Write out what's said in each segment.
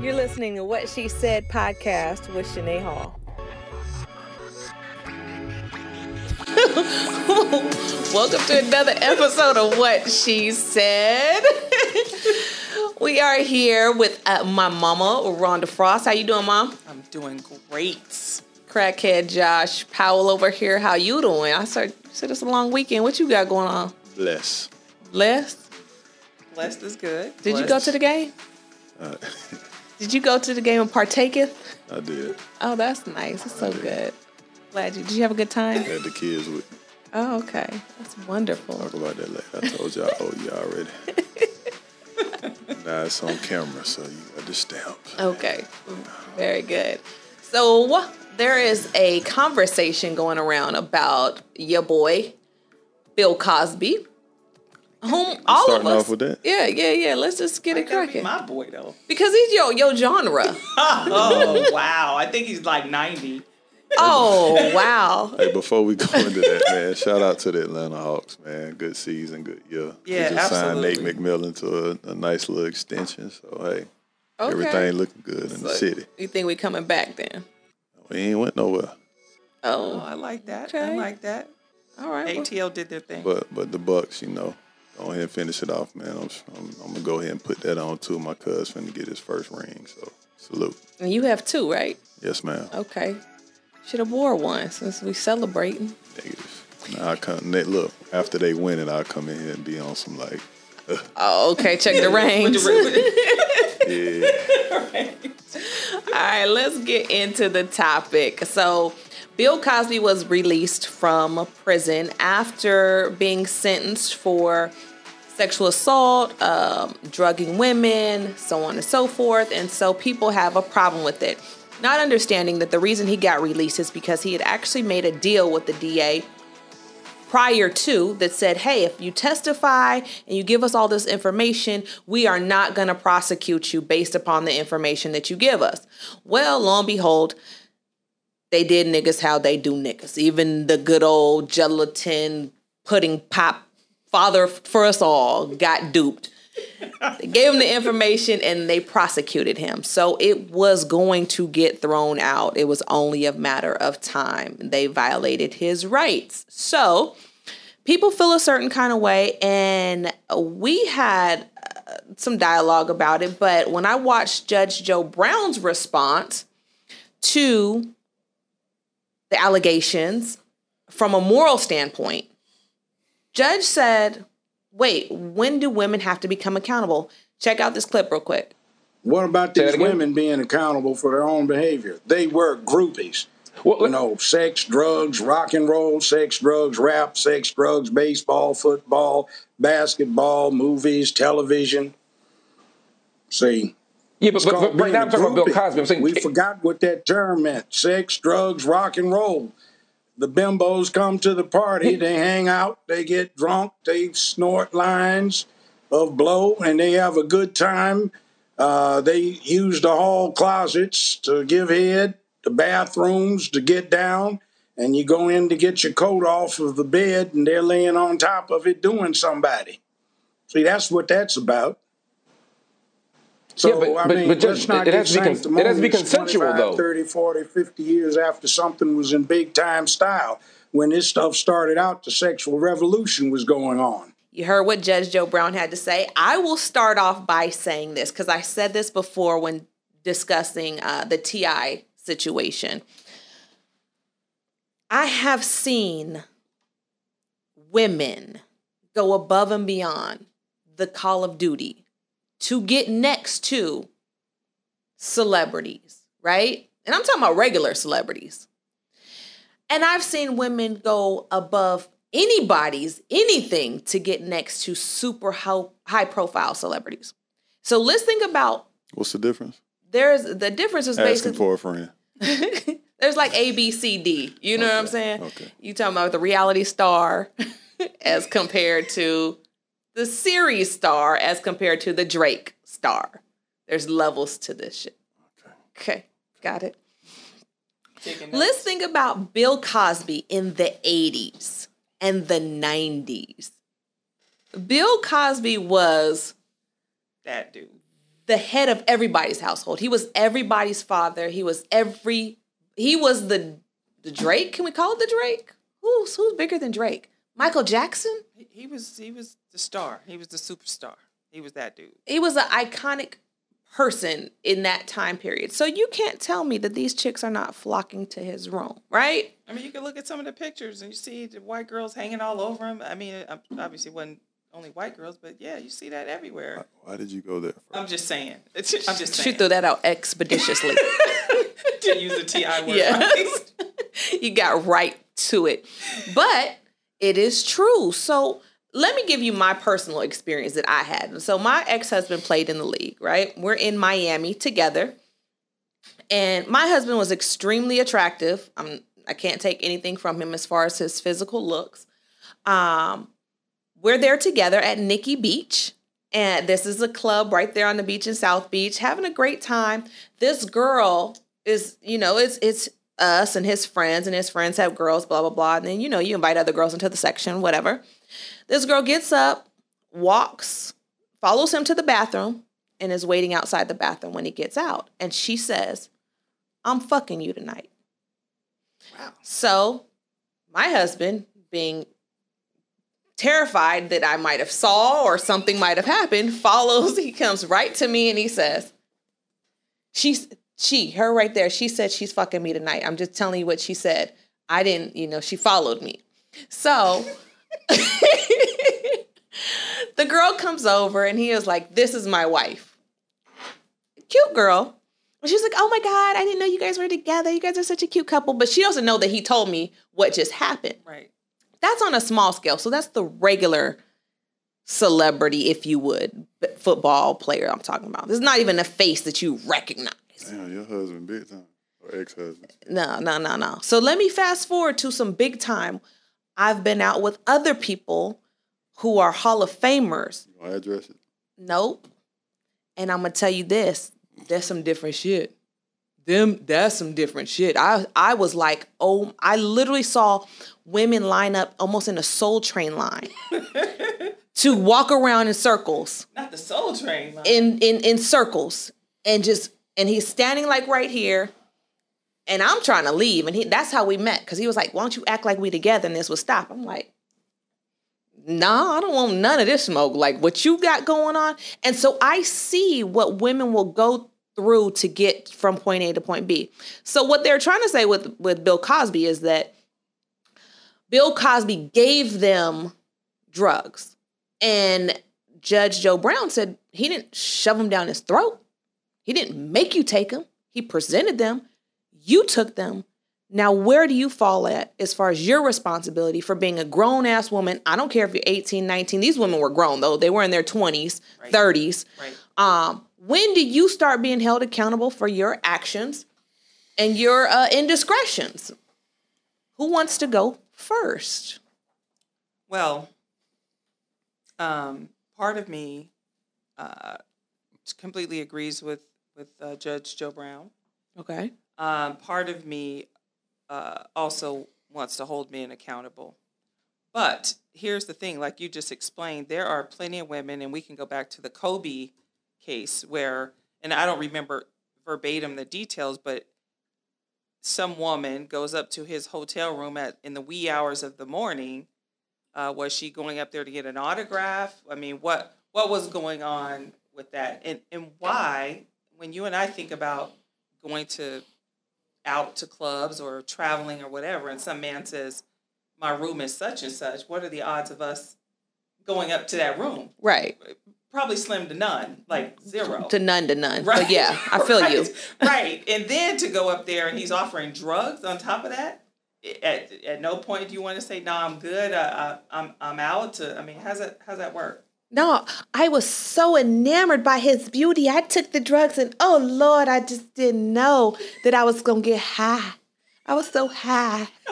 You're listening to What She Said podcast with Shanae Hall. Welcome to another episode of What She Said. we are here with uh, my mama, Rhonda Frost. How you doing, Mom? I'm doing great. Crackhead Josh Powell over here. How you doing? I said, said it's a long weekend. What you got going on? Bless. Blessed? Blessed is good. Did you go to the game? Uh, Did you go to the game and partaketh? I did. Oh, that's nice. That's so good. Glad you. Did you have a good time? Had the kids with me. Oh, okay. That's wonderful. Talk about that later. I told y'all, oh, you already. now it's on camera, so you got the stamp. Okay. Very good. So there is a conversation going around about your boy, Bill Cosby. Whom all starting of us. off with that? Yeah, yeah, yeah. Let's just get it Gotta be cracking. my boy though. Because he's your your genre. Oh wow! I think he's like 90. Oh wow. Hey, before we go into that, man, shout out to the Atlanta Hawks, man. Good season, good year. Yeah, they just signed Nate. McMillan to a, a nice little extension. So hey, Okay. everything looking good in the So, city. You think we coming back then? We ain't went nowhere. Oh, Oh, I like that. Okay. I like that. all right. well, ATL did their thing. But but the Bucks, you know, go ahead and finish it off, man. I'm I'm, I'm gonna go ahead and put that on too. My cousin finna get his first ring, so salute. And you have two, right? Yes, ma'am. Okay. Should have wore one since we celebrating. Negative. Now I come. They, look, after they win it, I'll come in here and be on some like, Oh, okay. Check the rings. yeah, All right, let's get into the topic. So, Bill Cosby was released from prison after being sentenced for sexual assault, um, drugging women, so on and so forth. And so, people have a problem with it. Not understanding that the reason he got released is because he had actually made a deal with the DA prior to that said, hey, if you testify and you give us all this information, we are not going to prosecute you based upon the information that you give us. Well, lo and behold, they did niggas how they do niggas. Even the good old gelatin pudding pop father for us all got duped. They gave him the information and they prosecuted him. So it was going to get thrown out. It was only a matter of time. They violated his rights. So people feel a certain kind of way. And we had uh, some dialogue about it. But when I watched Judge Joe Brown's response to the allegations from a moral standpoint, Judge said, wait, when do women have to become accountable? Check out this clip real quick. What about these again? women being accountable for their own behavior? They were groupies. Well, You know, sex, drugs, rock and roll, sex, drugs, rap, sex, drugs, baseball, football, basketball, movies, television. See, yeah, but, but, but right now I'm talking about Bill. Cosby. I'm saying we forgot what that term meant: sex, drugs, rock and roll. The bimbos come to the party, they hang out, they get drunk, they snort lines of blow, and they have a good time. Uh, they use the hall closets to give head, the bathrooms to get down, and you go in to get your coat off of the bed, and they're laying on top of it doing somebody. See, that's what that's about. So, Yeah, but- I but- mean, but Judge, let's not it has to be con- it has to be consensual, though. 30, 40, 50 years after something was in big time style. When this stuff started out, the sexual revolution was going on. You heard what Judge Joe Brown had to say. I will start off by saying this because I said this before when discussing uh, the TI situation. I have seen women go above and beyond the call of duty to get next to celebrities, right? And I'm talking about regular celebrities. And I've seen women go above anybody's anything to get next to super high profile celebrities. So let's think about what's the difference? there's the difference is Asking basically for a friend. there's like A, B, C, D. You know what I'm saying? okay. You talking about the reality star as compared to the series star as compared to the Drake star. There's levels to this shit. Okay, got it. Let's think about Bill Cosby in the 80s and the 90s. Bill Cosby was that dude. the head of everybody's household. He was everybody's father. He was every he was the the Drake. Can we call it the Drake? Who's who's bigger than Drake? Michael Jackson? He, he was he was the star. He was the superstar. He was that dude. He was an iconic person in that time period. So you can't tell me that these chicks are not flocking to his room, right? I mean, you can look at some of the pictures and you see the white girls hanging all over him. I mean, uh, obviously, it wasn't only white girls, but yeah, you see that everywhere. Why did you go there? First? I'm just saying. It's, I'm just saying. She threw that out expeditiously. to use the Ti word. Yeah. right? you got right to it. But it is true. So let me give you my personal experience that I had. So my ex-husband played in the league, right? We're in Miami together. And my husband was extremely attractive. I'm I can't take anything from him as far as his physical looks. Um, we're there together at Nikki Beach. And this is a club right there on the beach in South Beach, having a great time. This girl is, you know, it's it's us and his friends, and his friends have girls, blah, blah, blah. And then, you know, you invite other girls into the section, whatever. This girl gets up, walks, follows him to the bathroom, and is waiting outside the bathroom when he gets out. And she says, I'm fucking you tonight. Wow. So my husband, being terrified that I might have saw or something might have happened, follows, he comes right to me and he says, She's she, her right there, she said she's fucking me tonight. I'm just telling you what she said. I didn't, you know, she followed me. So the girl comes over and he is like, This is my wife. Cute girl. And she's like, Oh my God, I didn't know you guys were together. You guys are such a cute couple. But she doesn't know that he told me what just happened. Right. That's on a small scale. So that's the regular celebrity, if you would, football player I'm talking about. This is not even a face that you recognize. Damn, your husband big time or ex husband. No, no, no, no. So let me fast forward to some big time. I've been out with other people who are Hall of Famers. You gonna address it? Nope. And I'm gonna tell you this: there's some different shit. Them, that's some different shit. I, I was like, oh, I literally saw women line up almost in a Soul Train line to walk around in circles, Not the Soul Train. line. in in in circles, and just and he's standing like right here, and I'm trying to leave, and he that's how we met because he was like, why don't you act like we together and this will stop? I'm like, nah, I don't want none of this smoke. Like what you got going on. And so I see what women will go through to get from point A to point B. So what they're trying to say with with Bill Cosby is that Bill Cosby gave them drugs. And Judge Joe Brown said he didn't shove them down his throat. He didn't make you take them. He presented them. You took them. Now, where do you fall at as far as your responsibility for being a grown ass woman? I don't care if you're 18, 19. These women were grown though. They were in their 20s, Right. 30s. Right. Um, when do you start being held accountable for your actions and your uh, indiscretions? Who wants to go first? Well, um, part of me uh, completely agrees with with uh, Judge Joe Brown. Okay. Um, part of me uh, also wants to hold men accountable. But here's the thing: like you just explained, there are plenty of women, and we can go back to the Kobe case where, and I don't remember verbatim the details, but some woman goes up to his hotel room at in the wee hours of the morning. Uh, was she going up there to get an autograph? I mean, what what was going on with that, and and why? When you and I think about going to out to clubs or traveling or whatever, and some man says, "My room is such and such," what are the odds of us going up to that room? Right. Probably slim to none, like zero. To none to none. Right. But yeah, I feel you. Right. right. And then to go up there and he's offering drugs on top of that. At, at no point do you want to say, "No, I'm good. I, I, I'm I'm out." To I mean, how's that how's that work? No, I was so enamored by his beauty. I took the drugs and oh Lord, I just didn't know that I was gonna get high. I was so high.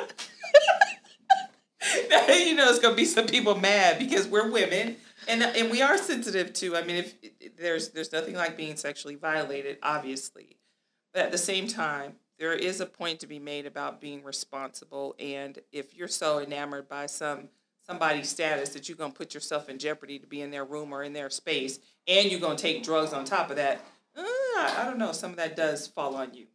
you know, it's gonna be some people mad because we're women and and we are sensitive too. I mean, if there's there's nothing like being sexually violated, obviously, but at the same time, there is a point to be made about being responsible. And if you're so enamored by some somebody's status that you're gonna put yourself in jeopardy to be in their room or in their space, and you're gonna take drugs on top of that, I, I don't know. Some of that does fall on you.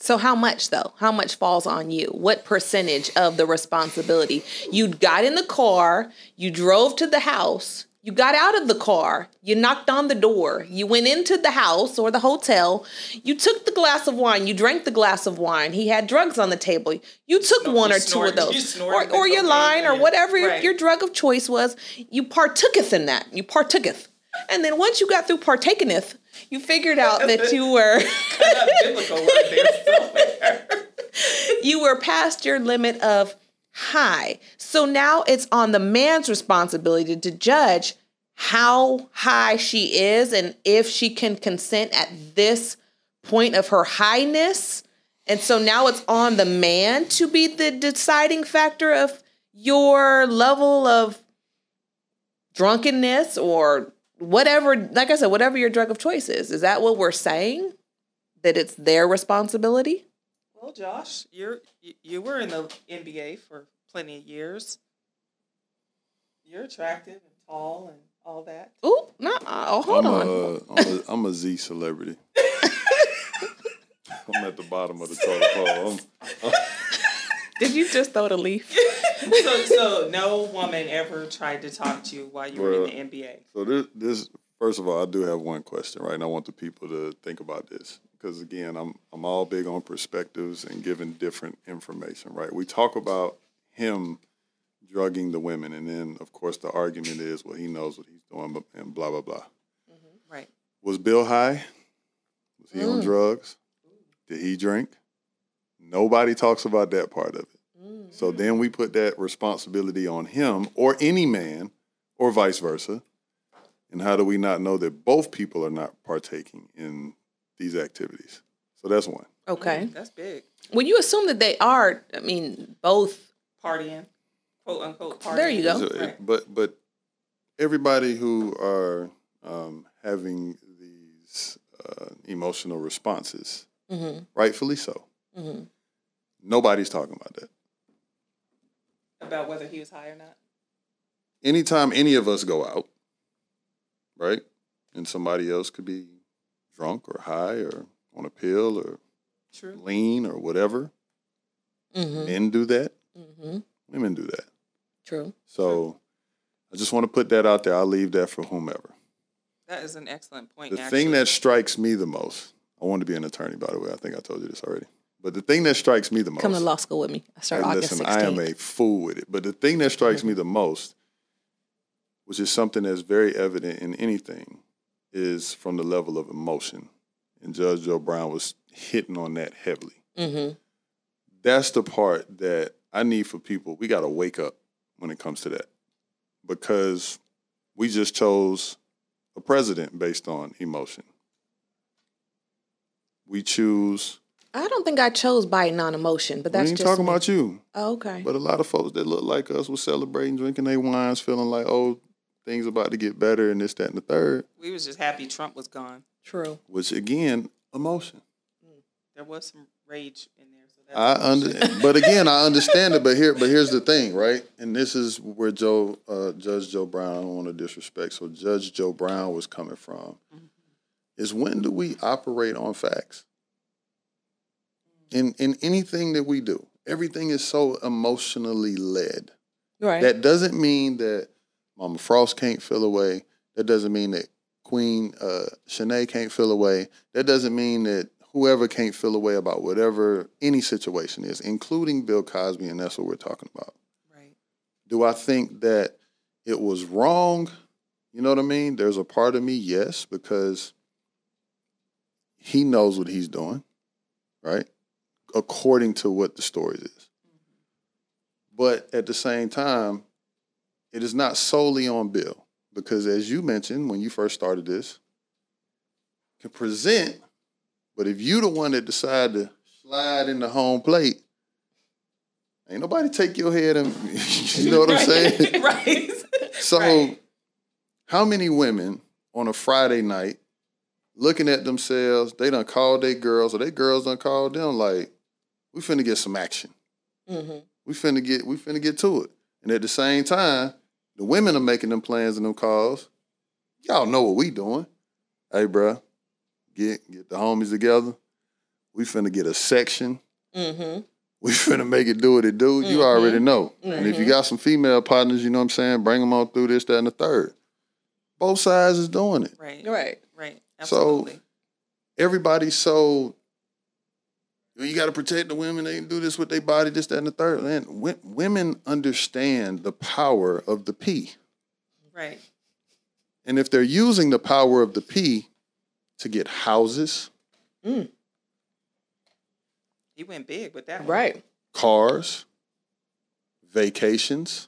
So how much though? How much falls on you? What percentage of the responsibility? You got in the car, you drove to the house, you got out of the car, you knocked on the door, you went into the house or the hotel, you took the glass of wine, you drank the glass of wine, he had drugs on the table. You took Snort- one you or two of those. snorted Or, or your line or whatever your- Right. your drug of choice was, you partooketh in that. You partooketh. And then once you got through partakingeth, you figured out that you were That biblical word there somewhere. you were past your limit of high. So now it's on the man's responsibility to judge how high she is and if she can consent at this point of her highness. And so now it's on the man to be the deciding factor of your level of drunkenness or whatever, like I said, whatever your drug of choice is. Is that what we're saying? That it's their responsibility? Well, Josh, you're you, were in the NBA for plenty of years. You're attractive and tall and all that. Ooh, no, oh, hold I'm on. A, uh, I'm, a, I'm a Z celebrity. I'm at the bottom of the totem pole. I'm, Did you just throw the leaf? So, so no woman ever tried to talk to you while you were in the NBA. So this, this, first of all, I do have one question, right? And I want the people to think about this because again, I'm I'm all big on perspectives and giving different information, right? We talk about him drugging the women, and then of course the argument is, well, he knows what he's doing, and blah blah blah. Mm-hmm. Right. Was Bill high? Was he on mm. drugs? Did he drink? Nobody talks about that part of it. So mm-hmm. then we put that responsibility on him or any man or vice versa. And how do we not know that both people are not partaking in these activities? So that's one. Okay. That's big. When you assume that they are, I mean, both. Partying, quote unquote partying. There you go. So Right. But but everybody who are um, having these uh, emotional responses, Mm-hmm. rightfully so, Mm-hmm. nobody's talking about that. About whether he was high or not. anytime any of us go out, right, and somebody else could be drunk or high or on a pill or True. lean or whatever, Mm-hmm. men do that, Mm-hmm. women do that. True. So I just want to put that out there. I'll leave that for whomever. That is an excellent point. The actually. thing that strikes me the most, I want to be an attorney, by the way. I think I told you this already. But the thing that strikes me the most, Come to law school with me. I start And August listen, 16th. I am a fool with it. But the thing that strikes me the most, which is something that's very evident in anything, is from the level of emotion. And Judge Joe Brown was hitting on that heavily. mm-hmm. That's the part that I need for people. We got to wake up when it comes to that because we just chose a president based on emotion. We choose. I don't think I chose by on emotion, but that's We that's ain't just talking me. about you. Oh, okay. But a lot of folks that look like us was celebrating, drinking their wines, feeling like, oh, things about to get better and this, that, and the third. we was just happy Trump was gone. True. Which again, emotion. Mm. There was some rage I under, but again, I understand it. But here, but here's the thing, right? And this is where Joe, uh, Judge Joe Brown, I don't want to disrespect. So Judge Joe Brown was coming from. Is when do we operate on facts? In in anything that we do, everything is so emotionally led. Right. That doesn't mean that Mama Frost can't feel away. That doesn't mean that Queen uh, Shanae can't feel away. That doesn't mean that whoever can't feel a way about whatever any situation is, including Bill Cosby, and that's what we're talking about. right. Do I think that it was wrong? You know what I mean? There's a part of me, yes, because he knows what he's doing, right? According to what the story is. Mm-hmm. But at the same time, it is not solely on Bill because, as you mentioned when you first started this, can present, but if you the one that decide to slide in the home plate, ain't nobody take your head and you know what I'm saying. right. So, Right. how many women on a Friday night looking at themselves, they done called their girls or their girls done called them like, we finna get some action. mm-hmm. We finna get we finna get to it. And at the same time, the women are making them plans and them calls. Y'all know what we doing. Hey, bruh, get get the homies together. We finna get a section. Mm-hmm. We finna make it do what it do. You already know. And if you got some female partners, you know what I'm saying, bring them on through this, that, and the third. Both sides is doing it. Right. Right. Right. So- Absolutely. Everybody's so you got to protect the women. They can do this with their body, this, that, and the third. And wo- women understand the power of the P. right. And if they're using the power of the P to get houses, mm. He went big with that one. Right. cars, vacations,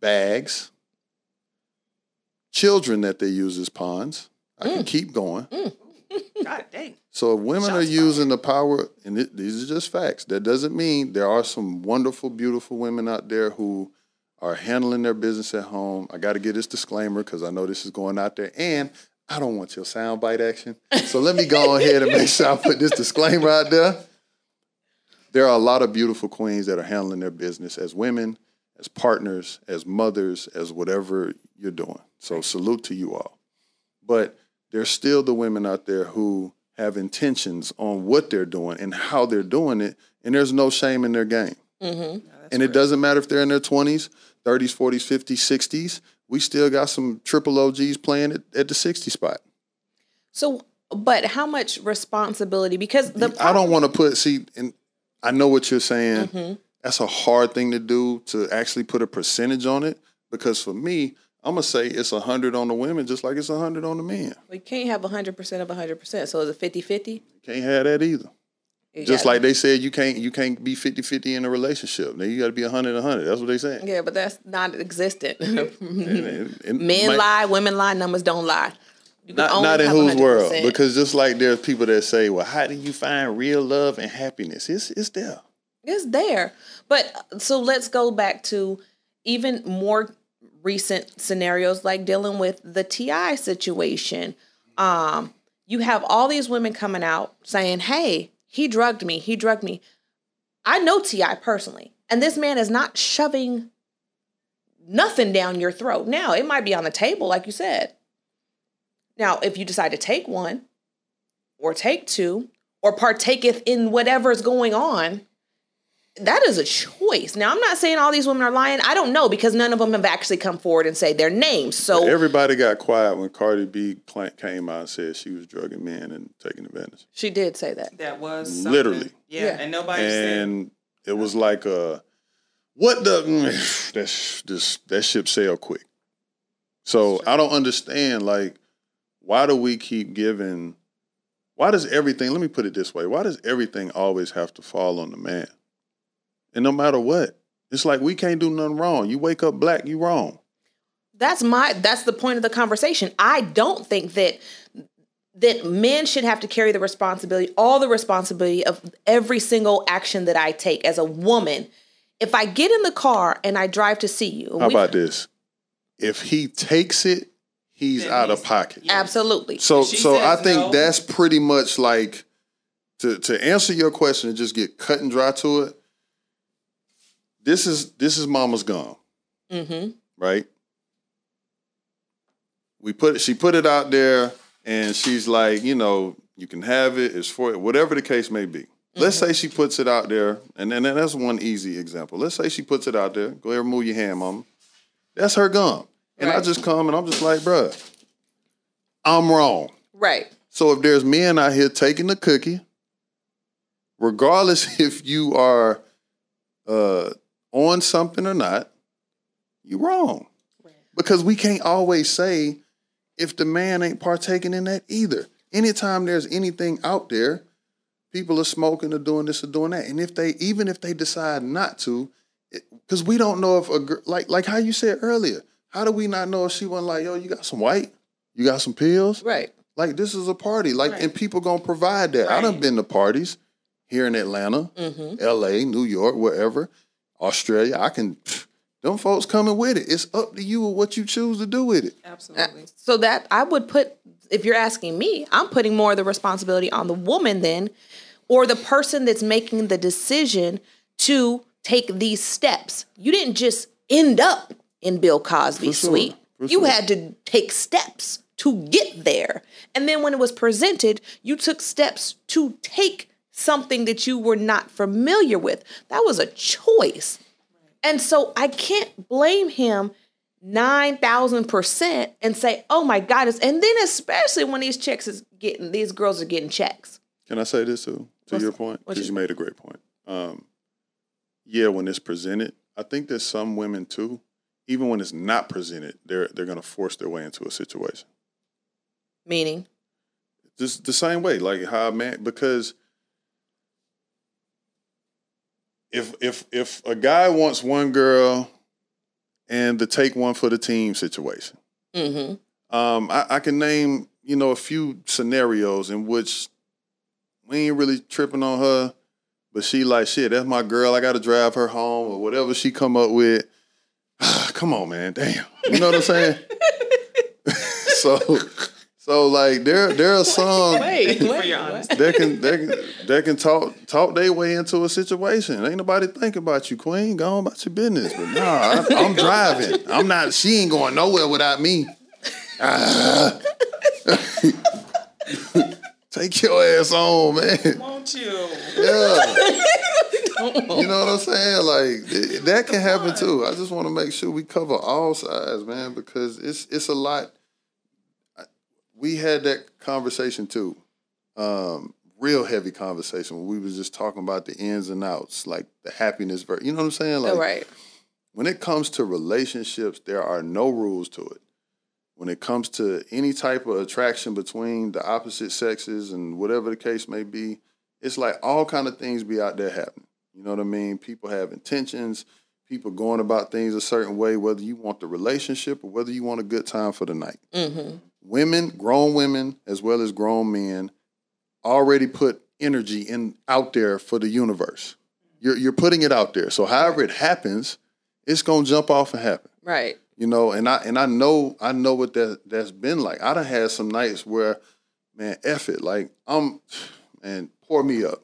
bags, children that they use as pawns. I can mm. keep going. Mm. God dang. So if women are Shots using the power, and it, these are just facts, that doesn't mean there are some wonderful, beautiful women out there who are handling their business at home. I got to get this disclaimer because I know this is going out there, and I don't want your soundbite action. So let me go ahead and make sure I put this disclaimer out there. There are a lot of beautiful queens that are handling their business as women, as partners, as mothers, as whatever you're doing. So salute to you all. But there's still the women out there who have intentions on what they're doing and how they're doing it, and there's no shame in their game. Mm-hmm. and it doesn't matter if they're in their 20s, 30s, 40s, 50s, 60s. We still got some triple OGs playing at, at the 60 spot. So, but how much responsibility? Because the I don't want to put, see, and I know what you're saying. Mhm. That's a hard thing to do to actually put a percentage on it because for me, I'm going to say it's 100 on the women just like it's 100 on the men. we can't have hundred percent of hundred percent. So is it 50-50? Can't have that either. You Just like they said, you can't you can't be 50-50 in a relationship. Now you got to be 100 100. That's what they saying. Yeah, but that's not existent. Men might- lie, women lie, numbers don't lie. Not, not in whose world? 100%. Because just like there's people that say, "Well, how do you find real love and happiness?" It's it's there. It's there. But uh, so let's go back to even more recent scenarios like dealing with the TI situation. Um, you have all these women coming out saying, Hey, he drugged me, he drugged me. I know TI personally, and this man is not shoving nothing down your throat. Now, it might be on the table, like you said. Now, if you decide to take one or take two or partaketh in whatever's going on, that is a choice. Now, I'm not saying all these women are lying. I don't know because none of them have actually come forward and say their names. So, Everybody got quiet when Cardi B cla- came out and said she was drugging men and taking advantage. she did say that. That was something. Literally. Yeah. Yeah. And nobody said. and it was like a what the that sh- this that ship sailed quick. So I don't understand like why do we keep giving why does everything let me put it this way why does everything always have to fall on the man and no matter what it's like we can't do nothing wrong you wake up black you wrong That's my that's the point of the conversation. I don't think that that men should have to carry the responsibility, all the responsibility of every single action that I take as a woman. If I get in the car and I drive to see you, how we- about this if he takes it he's Then out of pocket Yeah. absolutely. So so I think no- that's pretty much like to to answer your question and just get cut and dry to it. This is this is Mama's gum, Mm-hmm. right? We put it, she put it out there and she's like, you know, you can have it, it's for whatever the case may be. Let's say she puts it out there, and then and that's one easy example. Let's say she puts it out there. Go ahead, and move your hand, mama. That's her gum. And I just come and I'm just like, bruh, I'm wrong. Right. So if there's men out here taking the cookie, regardless if you are uh, on something or not, you're wrong. Because we can't always say if the man ain't partaking in that either. Anytime there's anything out there, people are smoking or doing this or doing that. And if they, even if they decide not to, because we don't know if a girl, like like how you said earlier, how do we not know if she wasn't like, yo, you got some white, you got some pills, Right. like this is a party, like, Right. and people gonna provide that. I done been to parties here in Atlanta, Mm-hmm. L.A., New York, wherever, Australia. I can, them folks coming with it. It's up to you what you choose to do with it. Absolutely. So that I would put, if you're asking me, I'm putting more of the responsibility on the woman then, or the person that's making the decision to take these steps. You didn't just end up in Bill Cosby's sure. suite. For You sure. had to take steps to get there. And then when it was presented, you took steps to take something that you were not familiar with. That was a choice. And so I can't blame him 9,000% and say, oh my God. And then especially when these checks is getting, these girls are getting checks. Can I say this too? To What's- your point, because you made a great point. Um, yeah, when it's presented, I think there's some women too. Even when it's not presented, they're they're gonna force their way into a situation. Meaning, Just the same way, like how a man because if if if a guy wants one girl and to take one for the team situation, mm-hmm. um, I, I can name you know a few scenarios in which we ain't really tripping on her, but she like shit. That's my girl. I got to drive her home or whatever she come up with. come on, man. Damn. You know what I'm saying? so, so like there there are some wait, For wait, your that can that can that can talk talk their way into a situation. Ain't nobody thinking about you, Queen. Go on about your business. But nah, I, I'm driving. I'm not. She ain't going nowhere without me. Ah. Take your ass on, man. Won't you? Yeah. you know what I'm saying? Like th- that can happen too. I just want to make sure we cover all sides, man, because it's it's a lot. We had that conversation too, um, real heavy conversation we was just talking about the ins and outs, like the happiness. Ver- you know what I'm saying? Like right. when it comes to relationships, there are no rules to it. When it comes to any type of attraction between the opposite sexes and whatever the case may be, it's like all kind of things be out there happening. You know what I mean? People have intentions, people going about things a certain way, whether you want the relationship or whether you want a good time for the night. Mm-hmm. Women, grown women, as well as grown men, already put energy in out there for the universe. You're you're putting it out there. So however it happens, it's gonna jump off and happen. Right. You know, and I and I know I know what that that's been like. I done had some nights where, man, F it. Like I'm man, pour me up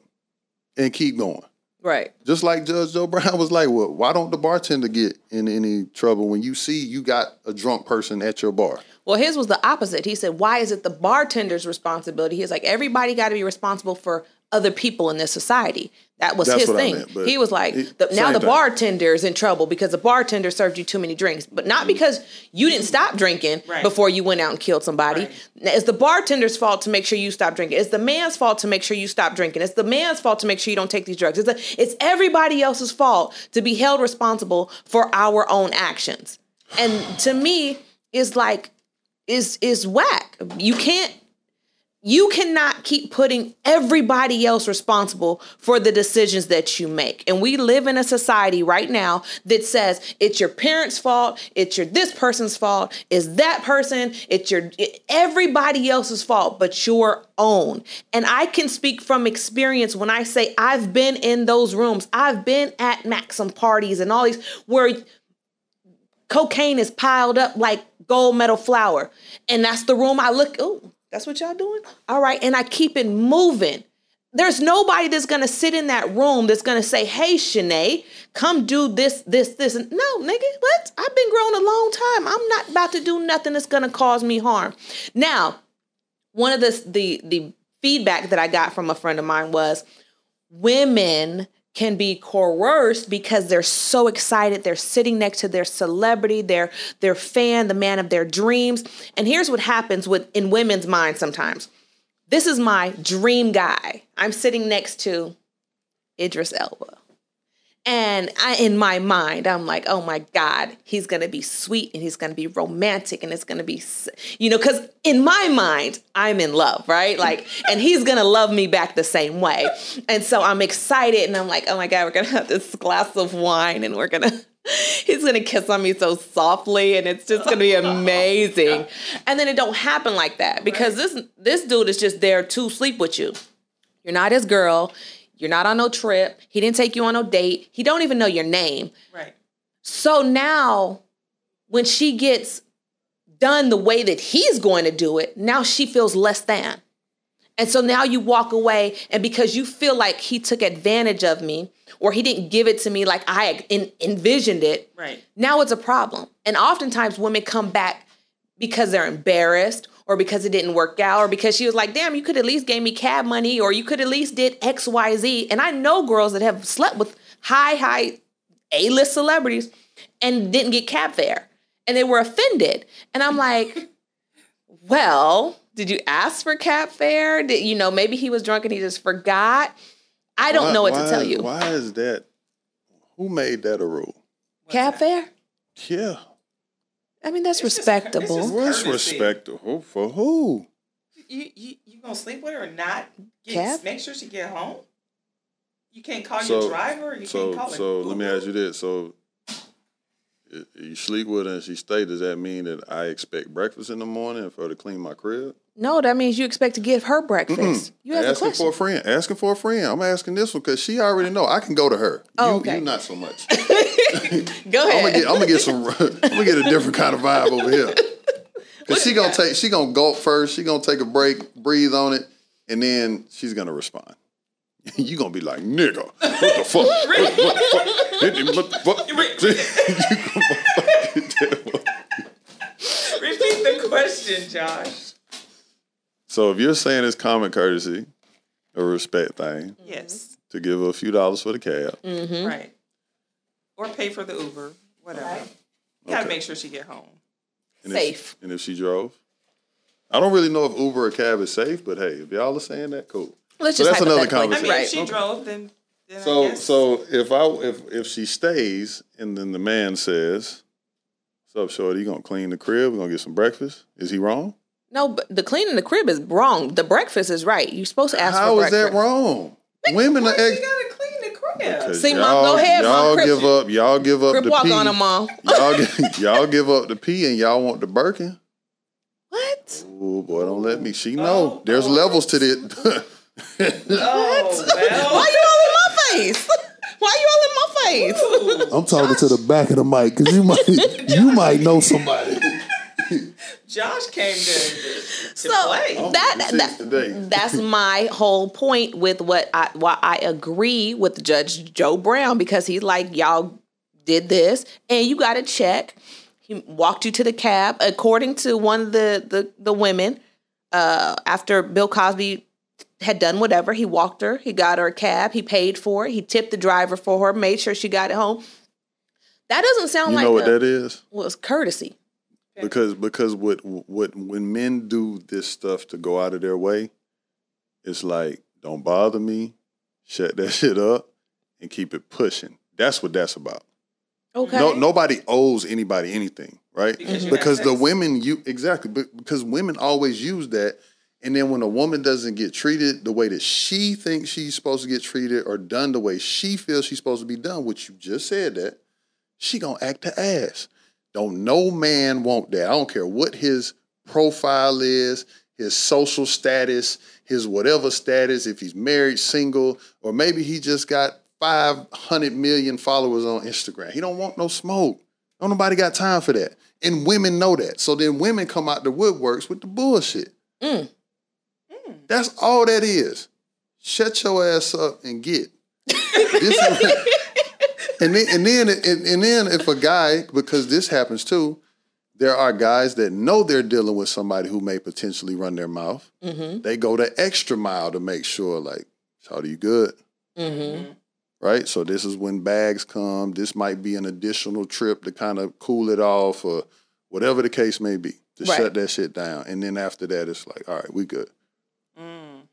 and keep going. Right. Just like Judge Joe Brown was like, well, why don't the bartender get in any trouble when you see you got a drunk person at your bar? Well, his was the opposite. He said, "Why is it the bartender's responsibility?" He's like, "Everybody got to be responsible for other people in this society." That was That's his what I thing. meant, he was like, it- the, "Now the thing. bartender is in trouble because the bartender served you too many drinks, but not mm-hmm. because you didn't stop drinking Right. before you went out and killed somebody. Right. It's the bartender's fault to make sure you stop drinking. It's the man's fault to make sure you stop drinking. It's the man's fault to make sure you don't take these drugs. It's a, it's everybody else's fault to be held responsible for our own actions." And to me, it's like is is whack. You can't you cannot keep putting everybody else responsible for the decisions that you make. And we live in a society right now that says it's your parents' fault, it's your this person's fault, is that person, it's your it- everybody else's fault but your own. And I can speak from experience when I say I've been in those rooms. I've been at Maxim parties and all these where cocaine is piled up like gold medal flour. And that's the room I look, oh, that's what y'all doing? All right. And I keep it moving. There's nobody that's gonna sit in that room that's gonna say, hey, Shanae, come do this, this, this. And no, nigga, what? I've been grown a long time. I'm not about to do nothing that's gonna cause me harm. Now, one of the the the feedback that I got from a friend of mine was women can be coerced because they're so excited. They're sitting next to their celebrity their their fan the man of their dreams. And here's what happens with in women's minds sometimes. This is my dream guy. I'm sitting next to Idris Elba and I, in my mind, I'm like, oh my God, he's gonna be sweet and he's gonna be romantic and it's gonna be, you know, because in my mind, I'm in love, right? Like, and he's gonna love me back the same way. And so I'm excited and I'm like, oh my God, we're gonna have this glass of wine and we're gonna, he's gonna kiss on me so softly and it's just gonna be amazing. And then it don't happen like that because this this dude is just there to sleep with you. You're not his girl. You're not on no trip. He didn't take you on no date. He don't even know your name. Right. So now when she gets done the way that he's going to do it, now she feels less than. And so now you walk away, and because you feel like he took advantage of me or he didn't give it to me like I en- envisioned it, Right. now it's a problem. And oftentimes women come back because they're embarrassed or because it didn't work out or because she was like, damn, you could at least gave me cab money or you could at least did XYZ. And I know girls that have slept with high, high A-list celebrities and didn't get cab fare. And they were offended. And I'm like, well, did you ask for cab fare? Did you know maybe he was drunk and he just forgot? I don't Why- know what to tell is- you. Why is that? Who made that a rule? Cab fare? Yeah. I mean, that's It's just- it's respectable. just- What's respectable for who? You you you gonna sleep with her or not? Get, Cab? Make sure she get home. You can't call So- your driver. You So can't call so an let me ask you this. So you sleep with her and she stay, does that mean that I expect breakfast in the morning for her to clean my crib? No, that means you expect to give her breakfast. You have a asking question. for a friend. Asking for a friend. I'm asking this one because she already know I can go to her. Oh, you, okay. you not so much. Go I'm gonna ahead. get I'm gonna get some I'm gonna get a different kind of vibe over here. Cause she gonna take she gonna gulp first, she gonna take a break, breathe on it, and then she's gonna respond. you gonna be like, nigga, what the fuck? what, what the fuck? What the fuck? You gonna fucking tell- Repeat the question, Josh. so if you're saying it's common courtesy, a respect thing, Yes. to give a few dollars for the cab, Mm-hmm. Right. Or pay for the Uber, whatever. You gotta Okay. make sure she get home. and Safe. If, and if she drove, I don't really know if Uber or cab is safe, but hey, if y'all are saying that, cool. Let's So just that's another hypothetically- I mean, Right. if she Okay. drove, then, then I So guess. so if I if if she stays and then the man says, "What's up, shorty? You gonna clean the crib? We gonna get some breakfast?" Is he wrong? No, but the cleaning the crib is wrong. The breakfast is right. You're supposed to ask How for is breakfast. that wrong? Women are she ex- gotta clean the crib? 'cause See, Mom, y'all- go ahead, Mom, Y'all crib- give up. Y'all give up Crib the walk pee. on them, mom. y'all gi- y'all give up the pee and y'all want the Birkin. What? Oh boy, don't let me. She know. Oh, There's oh. levels to this. Oh, well. Why you all in my face? Why you all in my face? I'm talking to the back of the mic because you might you might know somebody. Josh came to, to So play. that, that that's my whole point with what I why I agree with Judge Joe Brown because he's like y'all did this and you got to check. He walked you to the cab according to one of the the, the women. Uh, after Bill Cosby had done whatever, he walked her. He got her a cab. He paid for it. He tipped the driver for her. Made sure she got it home. That doesn't sound You like know what a, that is? was courtesy. Because because what what when men do this stuff to go out of their way, it's like don't bother me, shut that shit up, and keep it pushing. That's what that's about. Okay. No, nobody owes anybody anything, right? Because Because the women you exactly, because women always use that, and then when a woman doesn't get treated the way that she thinks she's supposed to get treated, or done the way she feels she's supposed to be done, which you just said that, she gonna act the ass. Don't no man want that. I don't care what his profile is, his social status, his whatever status, if he's married, single, or maybe he just got 500 million followers on Instagram. He don't want no smoke. Don't nobody got time for that. And women know that. So then women come out the woodworks with the bullshit. Mm. That's all that is. Shut your ass up and get. This is- and then and then and, and then if a guy, because this happens too, there are guys that know they're dealing with somebody who may potentially run their mouth. Mm-hmm. They go the extra mile to make sure, like, how do you good? Mm-hmm. right? So this is when bags come. This might be an additional trip to kind of cool it off or whatever the case may be to Right. shut that shit down. And then after that, it's like, all right, we good. Mm.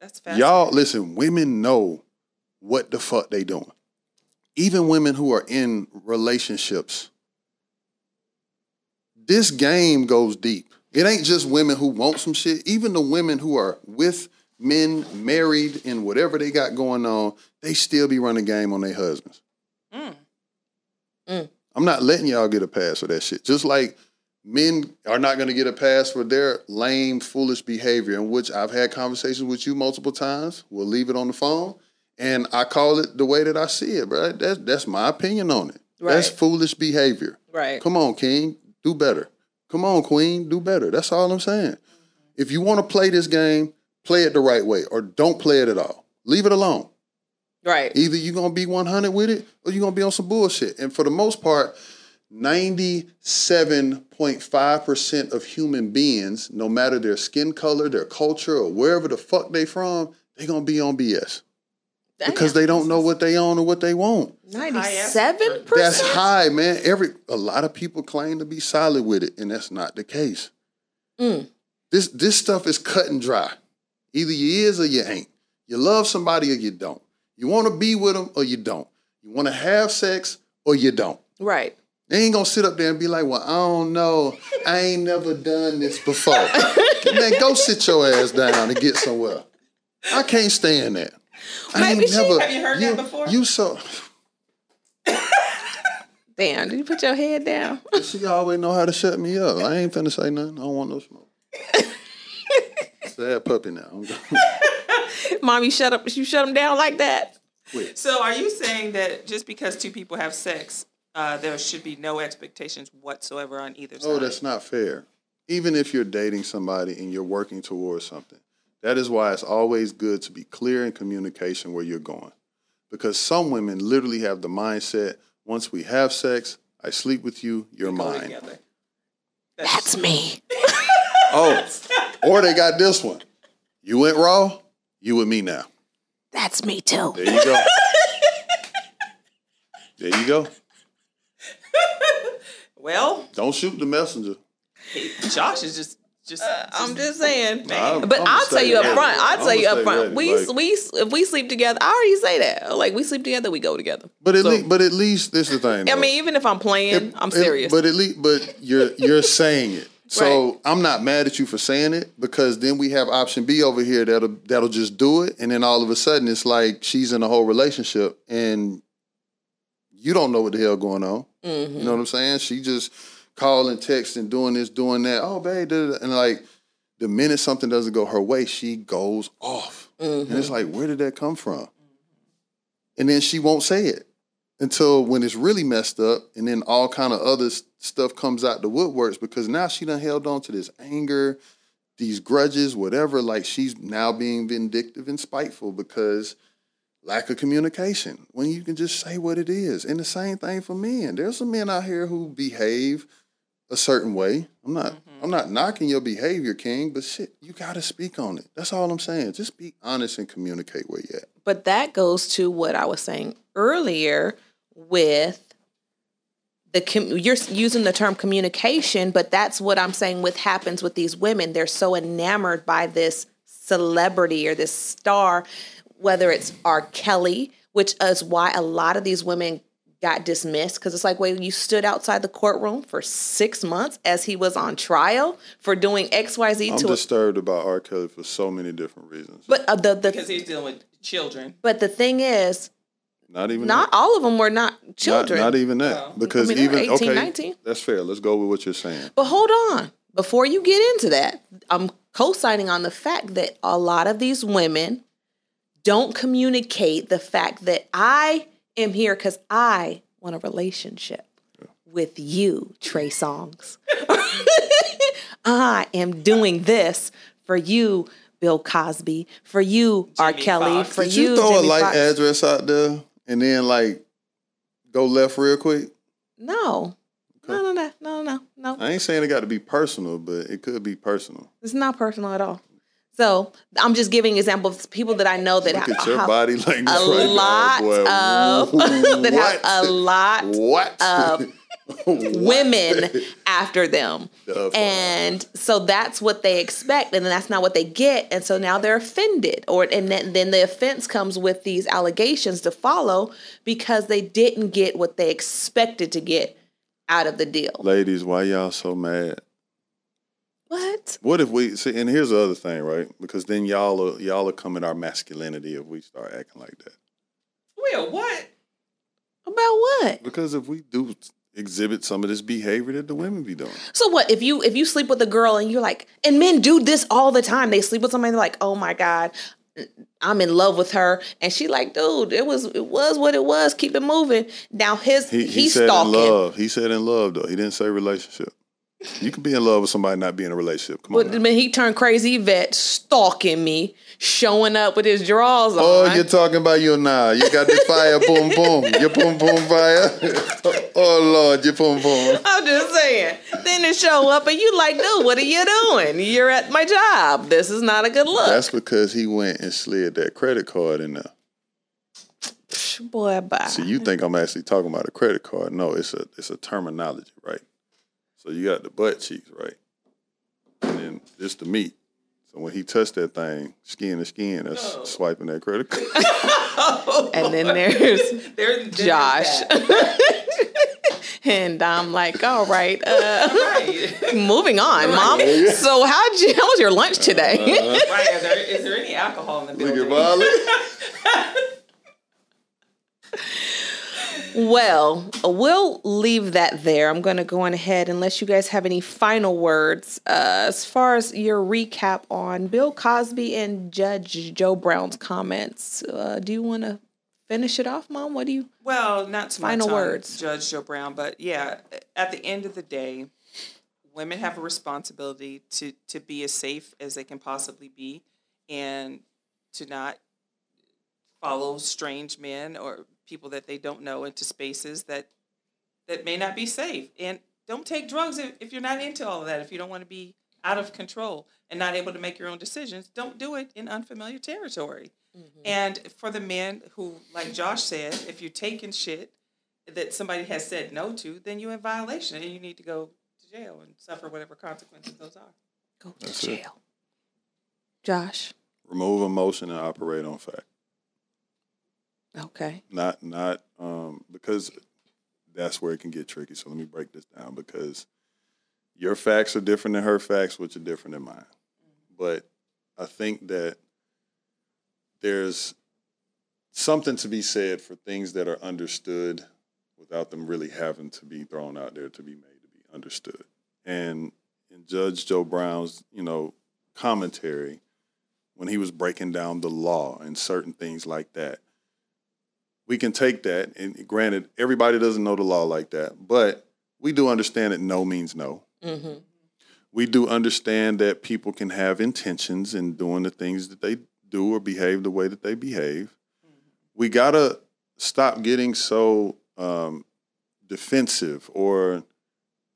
That's fascinating. Y'all, listen, women know what the fuck they doing. Even women who are in relationships. This game goes deep. It ain't just women who want some shit. Even the women who are with men, married, and whatever they got going on, they still be running game on their husbands. Mm. Mm. I'm not letting y'all get a pass for that shit. Just like men are not going to get a pass for their lame, foolish behavior, in which I've had conversations with you multiple times. We'll leave it on the phone, and I call it the way that I see it, bro. That's that's my opinion on it. That's foolish behavior. Right. Come on, King, do better. Come on, Queen, do better. That's all I'm saying. If you want to play this game, play it the right way, or don't play it at all. Leave it alone. Right. Either you're gonna be 100 with it or you're gonna be on some bullshit. And for the most part, 97.5% of human beings, no matter their skin color, their culture, or wherever the fuck they from, they're gonna be on BS. Because they don't know what they own or what they want. Ninety-seven percent. That's high, man. Every a lot of people claim to be solid with it, and that's not the case. Mm. This this stuff is cut and dry. Either you is or you ain't. You love somebody or you don't. You want to be with them or you don't. You want to have sex or you don't. Right. They ain't gonna sit up there and be like, "Well, I don't know. I ain't never done this before." man, go sit your ass down and get somewhere. I can't stand that. I Maybe she- never. have you heard that before? You so. Damn. Did you put your head down? She always know how to shut me up. I ain't finna say nothing. I don't want no smoke. Sad puppy now. I'm. Mom, you shut up. You shut him down like that. Wait. So are you saying that just because two people have sex, uh, there should be no expectations whatsoever on either side? Oh, that's not fair. Even if you're dating somebody and you're working towards something, that is why it's always good to be clear in communication where you're going. Because some women literally have the mindset once we have sex, I sleep with you, you're mine. together. That's me. Oh, or they got this one. You went raw, you with me now. That's me too. There you go. there you go. Well, Don't shoot the messenger. Josh is just just. I'm just saying. Man. But I'ma I'll tell you up ready. front. I'll I'ma tell you up front. ready. We Like- we if we sleep together, I already say that. Like we sleep together, we go together. But at So- least, but at least this is the thing. I mean, even if I'm playing, It- I'm it- serious. but at least, but you're you're saying it. So I'm not mad at you for saying it because then we have option B over here that'll that'll just do it, and then all of a sudden it's like she's in a whole relationship and you don't know what the hell going on. Mm-hmm. You know what I'm saying? She just calling, texting, doing this, doing that. Oh, babe, da, da, da. and like the minute something doesn't go her way, she goes off, and Mm-hmm. it's like, where did that come from? And then she won't say it until when it's really messed up, and then all kind of other stuff comes out the woodworks because now she done held on to this anger, these grudges, whatever. Like she's now being vindictive and spiteful because lack of communication. When you can just say what it is, and the same thing for men. There's some men out here who behave a certain way. I'm not. Mm-hmm. I'm not knocking your behavior, King, but shit, you got to speak on it. That's all I'm saying. Just be honest and communicate where you at. but that goes to what I was saying earlier with the com- you're using the term communication, but that's what I'm saying with happens with these women. They're so enamored by this celebrity or this star, whether it's R. Kelly, which is why a lot of these women got dismissed because it's like, wait, you stood outside the courtroom for six months as he was on trial for doing X, Y, Z I'm to. disturbed about R. Kelly for so many different reasons. but uh, the because he's dealing with children. but the thing is, Not even not that. all of them were not children. Not, not even that. Well, because I mean, even 18, okay, 19. that's fair. Let's go with what you're saying. But hold on. Before you get into that, I'm co signing on the fact that a lot of these women don't communicate the fact that I am here because I want a relationship with you, Trey Songz. I am doing this for you, Bill Cosby, for you, R. Kelly, Fox. for Did you, you throw Jimmy a light Fox. address out there and then like go left real quick? No. No, no, no, no, no, no. I ain't saying it got to be personal, but it could be personal. It's not personal at all. So I'm just giving examples of people that I know that Look ha- at your have body a right lot now, of that have a lot what? of women after them. And so that's what they expect, and then that's not what they get, and so now they're offended, or and then, then the offense comes with these allegations to follow because they didn't get what they expected to get out of the deal. Ladies, why y'all so mad? What? What if we see? And here's the other thing, right? Because then y'all are, y'all are coming our masculinity if we start acting like that. Well, what? About what? Because if we do exhibit some of this behavior that the women be doing, So what if you if you sleep with a girl and you're like, and men do this all the time. They sleep with somebody, they're like, oh my god, I'm in love with her, and she like, dude, it was it was what it was. Keep it moving. Now his he, he he's said stalking. in love. He said in love though. He didn't say relationship. You can be in love with somebody not be in a relationship. Come But on. now. then he turned crazy vet, stalking me, showing up with his drawers on. Oh, you're talking about your now. You got the fire, boom, boom. Your boom, boom fire. oh, Lord, your boom, boom. I'm just saying. Then to show up and you like, dude, what are you doing? You're at my job. This is not a good look. That's because he went and slid that credit card in there. Boy, bye. See, you think I'm actually talking about a credit card? No, it's a it's a terminology, right? So you got the butt cheeks, right, and then this the meat. So when he touched that thing, skin to skin, that's swiping that credit card. and then there's There, there's Josh. and I'm like, all right, uh, Right. moving on, mom. So how'd you? How was your lunch today? right. Is there, is there any alcohol in the Look building? at Violet. Well, we'll leave that there. I'm going to go on ahead unless you guys have any final words uh, as far as your recap on Bill Cosby and Judge Joe Brown's comments. Uh, do you want to finish it off, Mom? What do you? Well, not to my Final tongue, words. Judge Joe Brown, but yeah, at the end of the day, women have a responsibility to to be as safe as they can possibly be, and to not follow strange men or people that they don't know into spaces that that may not be safe. And don't take drugs if, if you're not into all of that. If you don't want to be out of control and not able to make your own decisions, don't do it in unfamiliar territory. Mm-hmm. And for the men who, like Josh said, if you're taking shit that somebody has said no to, then you're in violation and you need to go to jail and suffer whatever consequences those are. Go to That's it. jail. Josh. Remove emotion and operate on fact. Okay. Not not um, because that's where it can get tricky. So let me break this down because your facts are different than her facts, which are different than mine. But I think that there's something to be said for things that are understood without them really having to be thrown out there to be made to be understood. And in Judge Joe Brown's, you know, commentary, when he was breaking down the law and certain things like that, we can take that and granted everybody doesn't know the law like that but we do understand that no means no. Mm-hmm. we do understand that people can have intentions in doing the things that they do or behave the way that they behave. We gotta stop getting so um, defensive or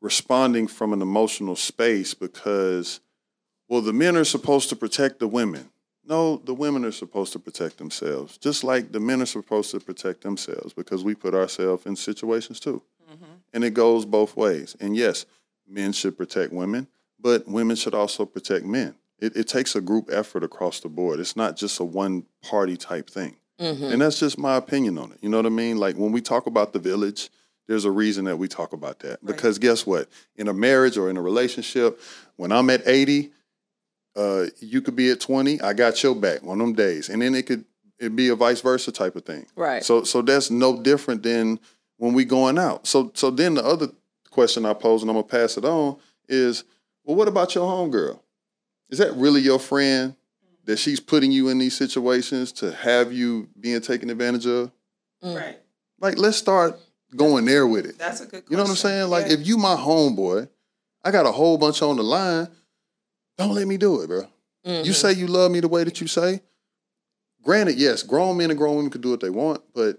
responding from an emotional space because well the men are supposed to protect the women no, the women are supposed to protect themselves, just like the men are supposed to protect themselves because we put ourselves in situations too. Mm-hmm. And it goes both ways. And yes, men should protect women, but women should also protect men. It, it takes a group effort across the board. It's not just a one party type thing. Mm-hmm. And that's just my opinion on it. You know what I mean? Like when we talk about the village, there's a reason that we talk about that. Because guess what? In a marriage or in a relationship, when I'm at 80, uh, you could be at 20, I got your back one of them days. And then it could it be a vice versa type of thing. Right. So so that's no different than when we going out. So so then the other question I pose, and I'm gonna pass it on, is well, what about your homegirl? Is that really your friend that she's putting you in these situations to have you being taken advantage of? Right. Like, let's start going there with it. That's a good question. You know what I'm saying? Like, Yeah. if you my homeboy, I got a whole bunch on the line. Don't let me do it, bro. Mm-hmm. You say you love me the way that you say. Granted, yes, grown men and grown women can do what they want, but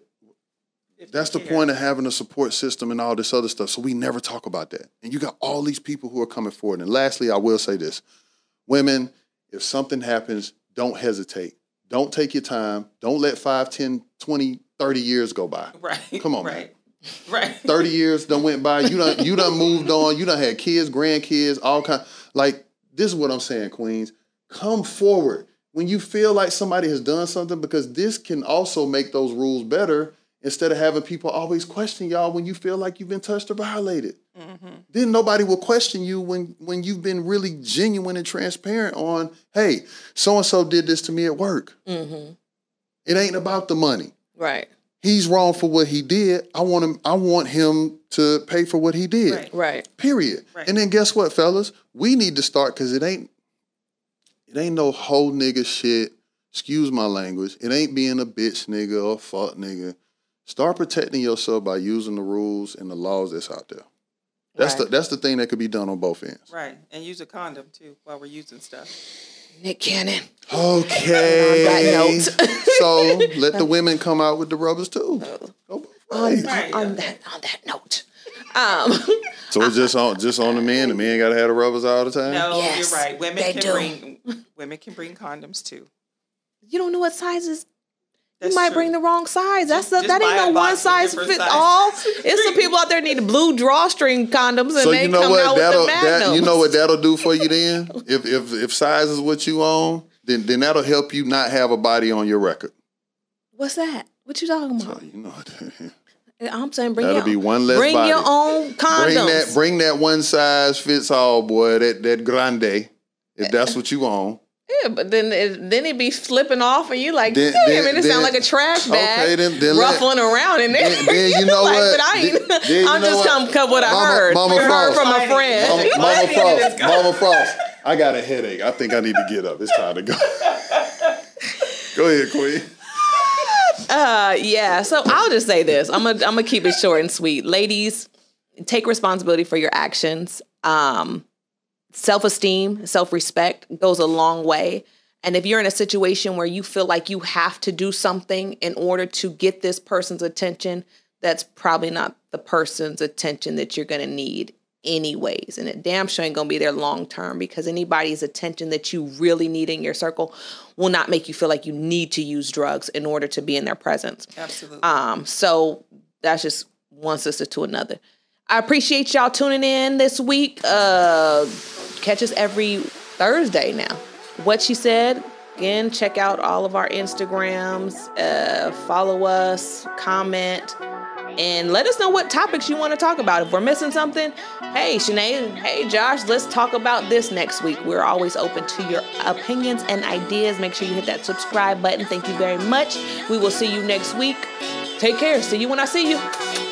If that's the care. point of having a support system and all this other stuff. So we never talk about that. And you got all these people who are coming forward. And lastly, I will say this women, if something happens, don't hesitate. Don't take your time. Don't let 5, 10, 20, 30 years go by. Right. Come on, man. Right. Right. 30 years done went by. You done you done moved on. You done had kids, grandkids, all kind. Like this is what I'm saying, Queens. Come forward when you feel like somebody has done something, because this can also make those rules better instead of having people always question y'all when you feel like you've been touched or violated. Then nobody will question you when when you've been really genuine and transparent on, hey, so and so did this to me at work. Mm-hmm. It ain't about the money Right. He's wrong for what he did. I want him. I want him to pay for what he did. Right. Right. Period. Right. And then guess what, fellas? We need to start because it ain't. It ain't no whole nigga shit. Excuse my language. It ain't being a bitch nigga or fuck nigga. Start protecting yourself by using the rules and the laws that's out there. That's Right. the that's the thing that could be done on both ends. Right. And use a condom too while we're using stuff. Nick Cannon. Okay. note. so let the women come out with the rubbers too. Oh. Go On, ways. Right. on that on that note. Um, So it's just on just on the men. The men gotta have the rubbers all the time. No, Yes, you're right. Women they can do. bring women can bring condoms too. you don't know what sizes. That's you might true. bring the wrong size. That's the, that ain't no one size fits sizes. all. It's the people out there need blue drawstring condoms, and So they you know come what out that'll with the that you know what that'll do for you then? if if if size is what you own, then then that'll help you not have a body on your record. What's that? What you talking about? You know, what I'm saying bring that'll your be one less bring body. your own condoms. Bring that bring that one size fits all, boy. That that grande. If that's what you own. Yeah, but then it, then it be slipping off, and you like, Then- damn, then- it sound like a trash bag Okay, then- then let- ruffling around in there. Then, then you know like, what? But I ain't. Then, then I'm just what? come come what I Mama- heard. Mama heard Frost. from a friend. Mama, Mama Frost. Mama Frost. I got a headache. I think I need to get up. It's time to go. go ahead, Queen. Uh, yeah. So I'll just say this. I'm gonna I'm gonna keep it short and sweet. Ladies, take responsibility for your actions. Um, self esteem, self respect goes a long way. And if you're in a situation where you feel like you have to do something in order to get this person's attention, that's probably not the person's attention that you're gonna need anyways. And it damn sure ain't gonna be there long term because anybody's attention that you really need in your circle will not make you feel like you need to use drugs in order to be in their presence. Absolutely. Um, so that's just one sister to another. I appreciate y'all tuning in this week. Uh, catch us every Thursday now. What she said. Again, check out all of our Instagrams. Uh, follow us, comment, and let us know what topics you want to talk about. If we're missing something, hey, Sinead, hey, Josh, let's talk about this next week. We're always open to your opinions and ideas. Make sure you hit that subscribe button. Thank you very much. We will see you next week. Take care. See you when I see you.